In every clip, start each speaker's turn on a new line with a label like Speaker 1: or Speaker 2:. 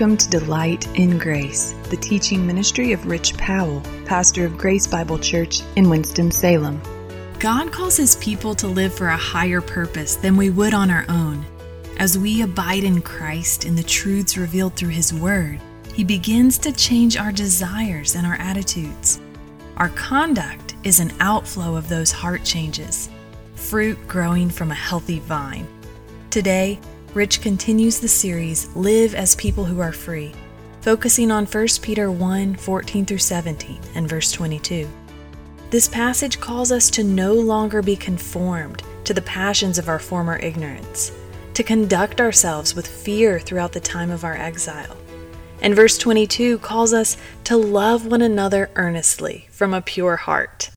Speaker 1: Welcome to Delight in Grace, the teaching ministry of Rich Powell, pastor of Grace Bible Church in Winston-Salem.
Speaker 2: God calls his people to live for a higher purpose than we would on our own. As we abide in Christ and the truths revealed through his word, he begins to change our desires and our attitudes. Our conduct is an outflow of those heart changes, fruit growing from a healthy vine. Today, Rich continues the series Live as People Who Are Free, focusing on 1 Peter 1 14 through 17 and verse 22. This passage calls us to no longer be conformed to the passions of our former ignorance, to conduct ourselves with fear throughout the time of our exile. And verse 22 calls us to love one another earnestly from a pure heart.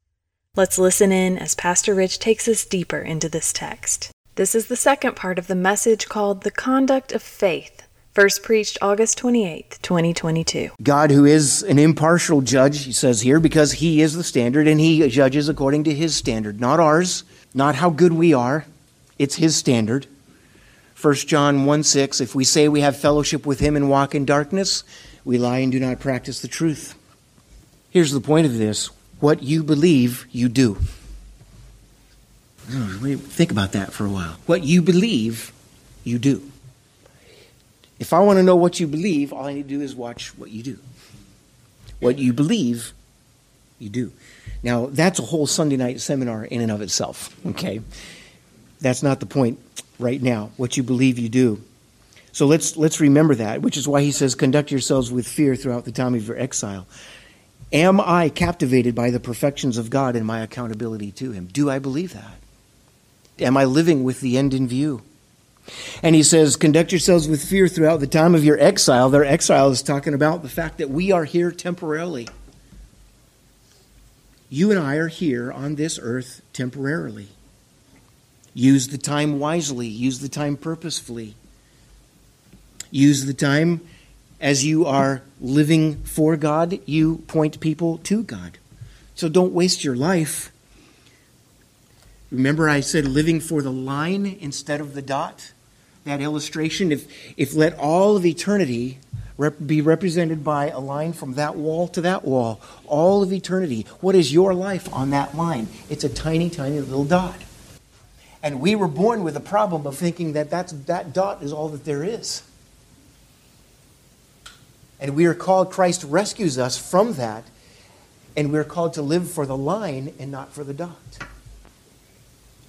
Speaker 2: Let's listen in as Pastor Rich takes us deeper into this text. This is the second part of the message called The Conduct of Faith, first preached August 28, 2022.
Speaker 3: God, who is an impartial judge, he says here, because he is the standard and he judges according to his standard, not ours, not how good we are. It's his standard. 1 John 1 6, if we say we have fellowship with him and walk in darkness, we lie and do not practice the truth. Here's the point of this what you believe, you do. Think about that for a while. What you believe, you do. If I want to know what you believe, all I need to do is watch what you do. What you believe, you do. Now, that's a whole Sunday night seminar in and of itself, okay? That's not the point right now. What you believe, you do. So let's, let's remember that, which is why he says, conduct yourselves with fear throughout the time of your exile. Am I captivated by the perfections of God and my accountability to him? Do I believe that? Am I living with the end in view? And he says, conduct yourselves with fear throughout the time of your exile. Their exile is talking about the fact that we are here temporarily. You and I are here on this earth temporarily. Use the time wisely, use the time purposefully. Use the time as you are living for God, you point people to God. So don't waste your life Remember, I said living for the line instead of the dot? That illustration, if, if let all of eternity rep- be represented by a line from that wall to that wall, all of eternity, what is your life on that line? It's a tiny, tiny little dot. And we were born with a problem of thinking that that's, that dot is all that there is. And we are called, Christ rescues us from that, and we're called to live for the line and not for the dot.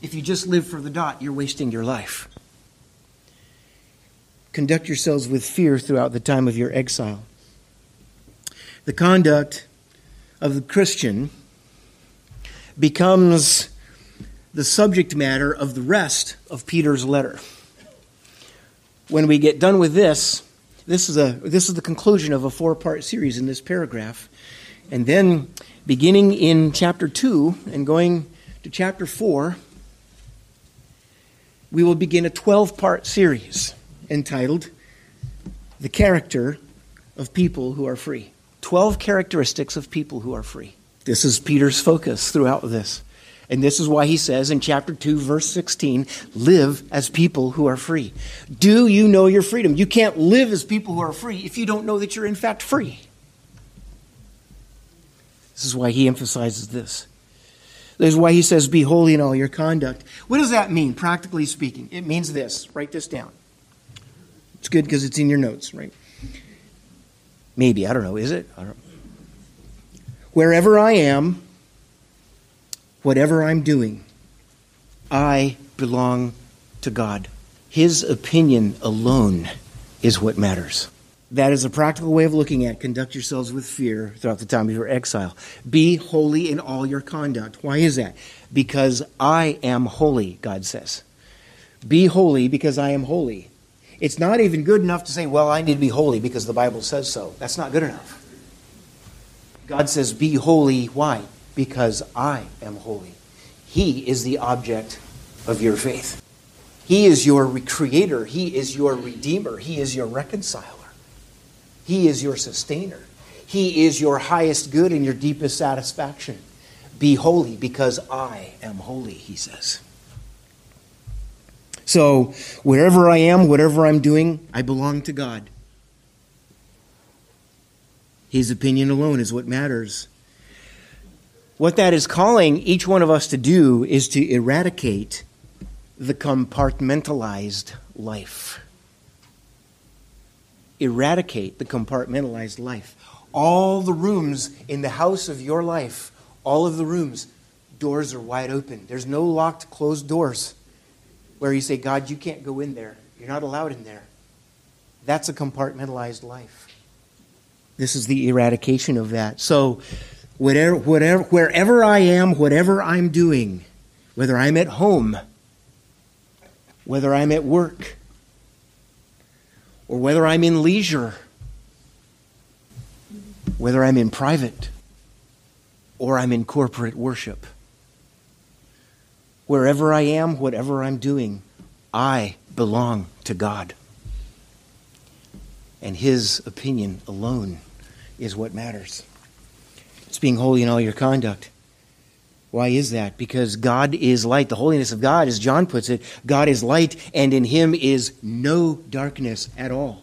Speaker 3: If you just live for the dot, you're wasting your life. Conduct yourselves with fear throughout the time of your exile. The conduct of the Christian becomes the subject matter of the rest of Peter's letter. When we get done with this, this is, a, this is the conclusion of a four part series in this paragraph. And then, beginning in chapter 2 and going to chapter 4, we will begin a 12 part series entitled The Character of People Who Are Free. 12 characteristics of people who are free. This is Peter's focus throughout this. And this is why he says in chapter 2, verse 16, live as people who are free. Do you know your freedom? You can't live as people who are free if you don't know that you're in fact free. This is why he emphasizes this. That's why he says, Be holy in all your conduct. What does that mean, practically speaking? It means this. Write this down. It's good because it's in your notes, right? Maybe. I don't know. Is it? I don't Wherever I am, whatever I'm doing, I belong to God. His opinion alone is what matters. That is a practical way of looking at conduct yourselves with fear throughout the time of your exile. Be holy in all your conduct. Why is that? Because I am holy, God says. Be holy because I am holy. It's not even good enough to say, well, I need to be holy because the Bible says so. That's not good enough. God says, be holy. Why? Because I am holy. He is the object of your faith. He is your creator. He is your redeemer. He is your reconciler. He is your sustainer. He is your highest good and your deepest satisfaction. Be holy because I am holy, he says. So, wherever I am, whatever I'm doing, I belong to God. His opinion alone is what matters. What that is calling each one of us to do is to eradicate the compartmentalized life. Eradicate the compartmentalized life. All the rooms in the house of your life, all of the rooms, doors are wide open. There's no locked, closed doors where you say, God, you can't go in there. You're not allowed in there. That's a compartmentalized life. This is the eradication of that. So, whatever, whatever, wherever I am, whatever I'm doing, whether I'm at home, whether I'm at work, or whether I'm in leisure, whether I'm in private, or I'm in corporate worship. Wherever I am, whatever I'm doing, I belong to God. And His opinion alone is what matters. It's being holy in all your conduct. Why is that? Because God is light. The holiness of God, as John puts it, God is light, and in him is no darkness at all.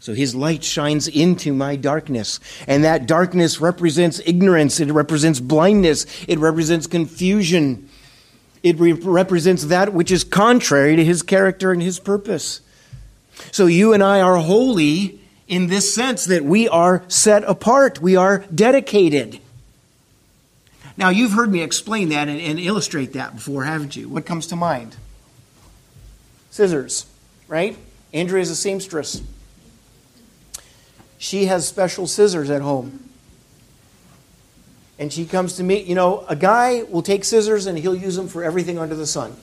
Speaker 3: So his light shines into my darkness. And that darkness represents ignorance, it represents blindness, it represents confusion, it re- represents that which is contrary to his character and his purpose. So you and I are holy in this sense that we are set apart, we are dedicated. Now, you've heard me explain that and, and, illustrate that before, haven't you? What comes to mind? Scissors, right? Andrea is a seamstress. She has special scissors at home. And she comes to me, you know, a guy will take scissors and he'll use them for everything under the sun,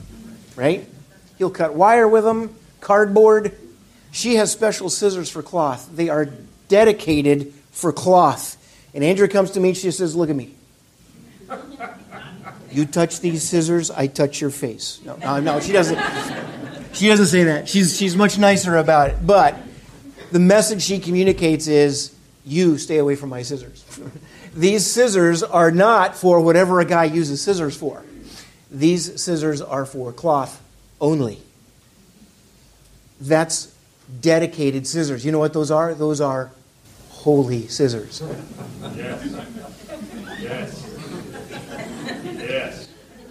Speaker 3: right? He'll cut wire with them, cardboard, she has special scissors for cloth. They are dedicated for cloth. And Andrea comes to me and she says, Look at me. You touch these scissors, I touch your face. No, no, no she doesn't. She doesn't say that. She's, she's much nicer about it. But the message she communicates is, You stay away from my scissors. These scissors are not for whatever a guy uses scissors for. These scissors are for cloth only. That's dedicated scissors. You know what those are? Those are holy scissors. Yes. Yes.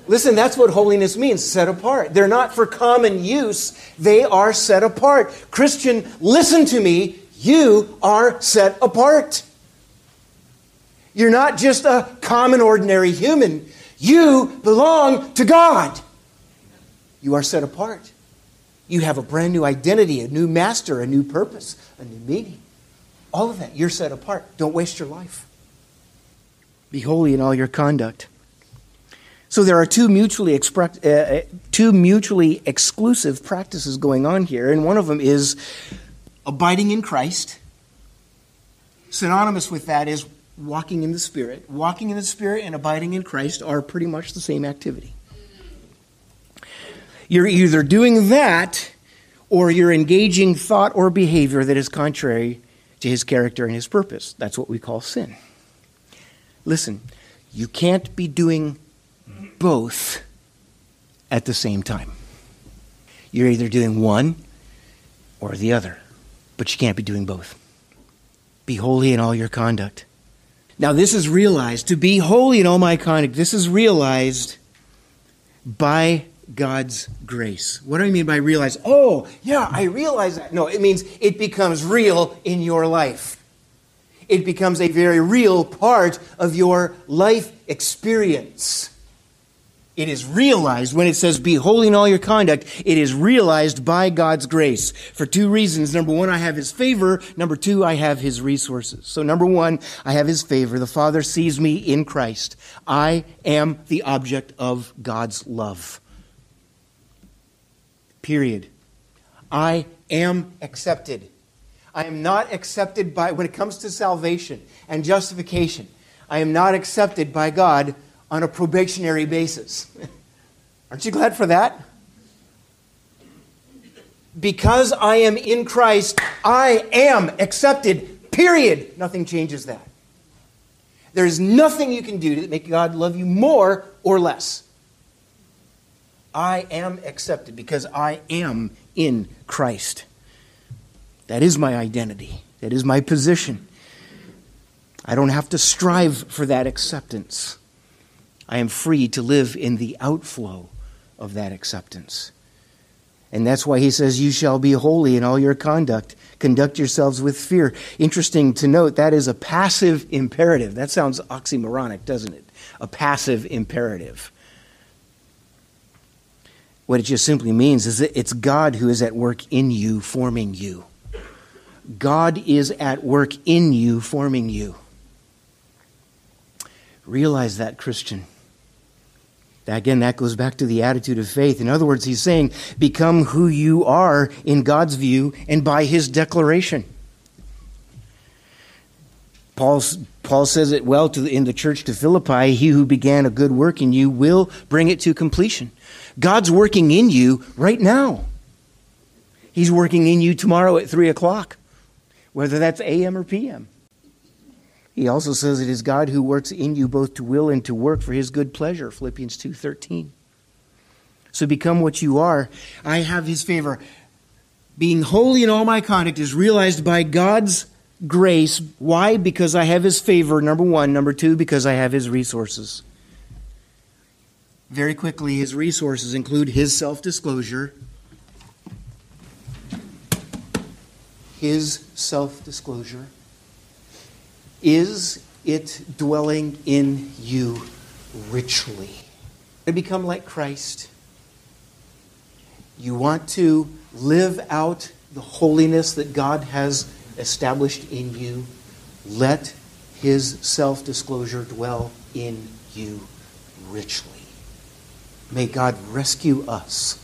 Speaker 3: Listen, that's what holiness means set apart. They're not for common use, they are set apart. Christian, listen to me. You are set apart. You're not just a common, ordinary human. You belong to God. You are set apart. You have a brand new identity, a new master, a new purpose, a new meaning. All of that. You're set apart. Don't waste your life. Be holy in all your conduct. So there are two mutually, expre- uh, uh, two mutually exclusive practices going on here, and one of them is abiding in Christ. Synonymous with that is walking in the Spirit. Walking in the Spirit and abiding in Christ are pretty much the same activity. You're either doing that or you're engaging thought or behavior that is contrary to his character and his purpose. That's what we call sin. Listen, you can't be doing both at the same time. You're either doing one or the other, but you can't be doing both. Be holy in all your conduct. Now, this is realized. To be holy in all my conduct, this is realized by God's grace. What do I mean by realize? Oh, yeah, I realize that. No, it means it becomes real in your life. It becomes a very real part of your life experience. It is realized when it says, Be holy in all your conduct, it is realized by God's grace for two reasons. Number one, I have His favor. Number two, I have His resources. So, number one, I have His favor. The Father sees me in Christ. I am the object of God's love. Period. I am accepted. I am not accepted by, when it comes to salvation and justification, I am not accepted by God on a probationary basis. Aren't you glad for that? Because I am in Christ, I am accepted, period. Nothing changes that. There is nothing you can do to make God love you more or less. I am accepted because I am in Christ. That is my identity. That is my position. I don't have to strive for that acceptance. I am free to live in the outflow of that acceptance. And that's why he says, You shall be holy in all your conduct. Conduct yourselves with fear. Interesting to note, that is a passive imperative. That sounds oxymoronic, doesn't it? A passive imperative. What it just simply means is that it's God who is at work in you, forming you. God is at work in you, forming you. Realize that, Christian. Again, that goes back to the attitude of faith. In other words, he's saying, become who you are in God's view and by his declaration. Paul's, Paul says it well to, in the church to Philippi He who began a good work in you will bring it to completion. God's working in you right now. He's working in you tomorrow at 3 o'clock, whether that's AM or PM. He also says it is God who works in you both to will and to work for his good pleasure, Philippians 2:13. So become what you are. I have his favor. Being holy in all my conduct is realized by God's grace. Why? Because I have his favor, number 1, number 2 because I have his resources. Very quickly, his resources include his self-disclosure, his self-disclosure is it dwelling in you richly? To become like Christ. You want to live out the holiness that God has established in you. Let his self disclosure dwell in you richly. May God rescue us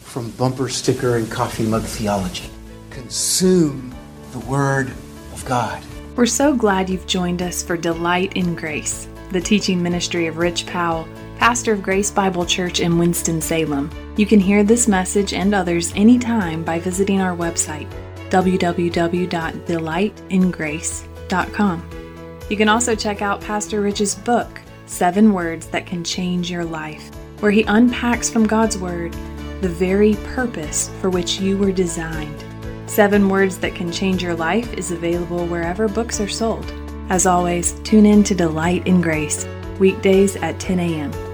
Speaker 3: from bumper sticker and coffee mug theology. Consume the Word of God.
Speaker 2: We're so glad you've joined us for Delight in Grace, the teaching ministry of Rich Powell, pastor of Grace Bible Church in Winston-Salem. You can hear this message and others anytime by visiting our website, www.delightingrace.com. You can also check out Pastor Rich's book, Seven Words That Can Change Your Life, where he unpacks from God's Word the very purpose for which you were designed. Seven Words That Can Change Your Life is available wherever books are sold. As always, tune in to Delight in Grace, weekdays at 10 a.m.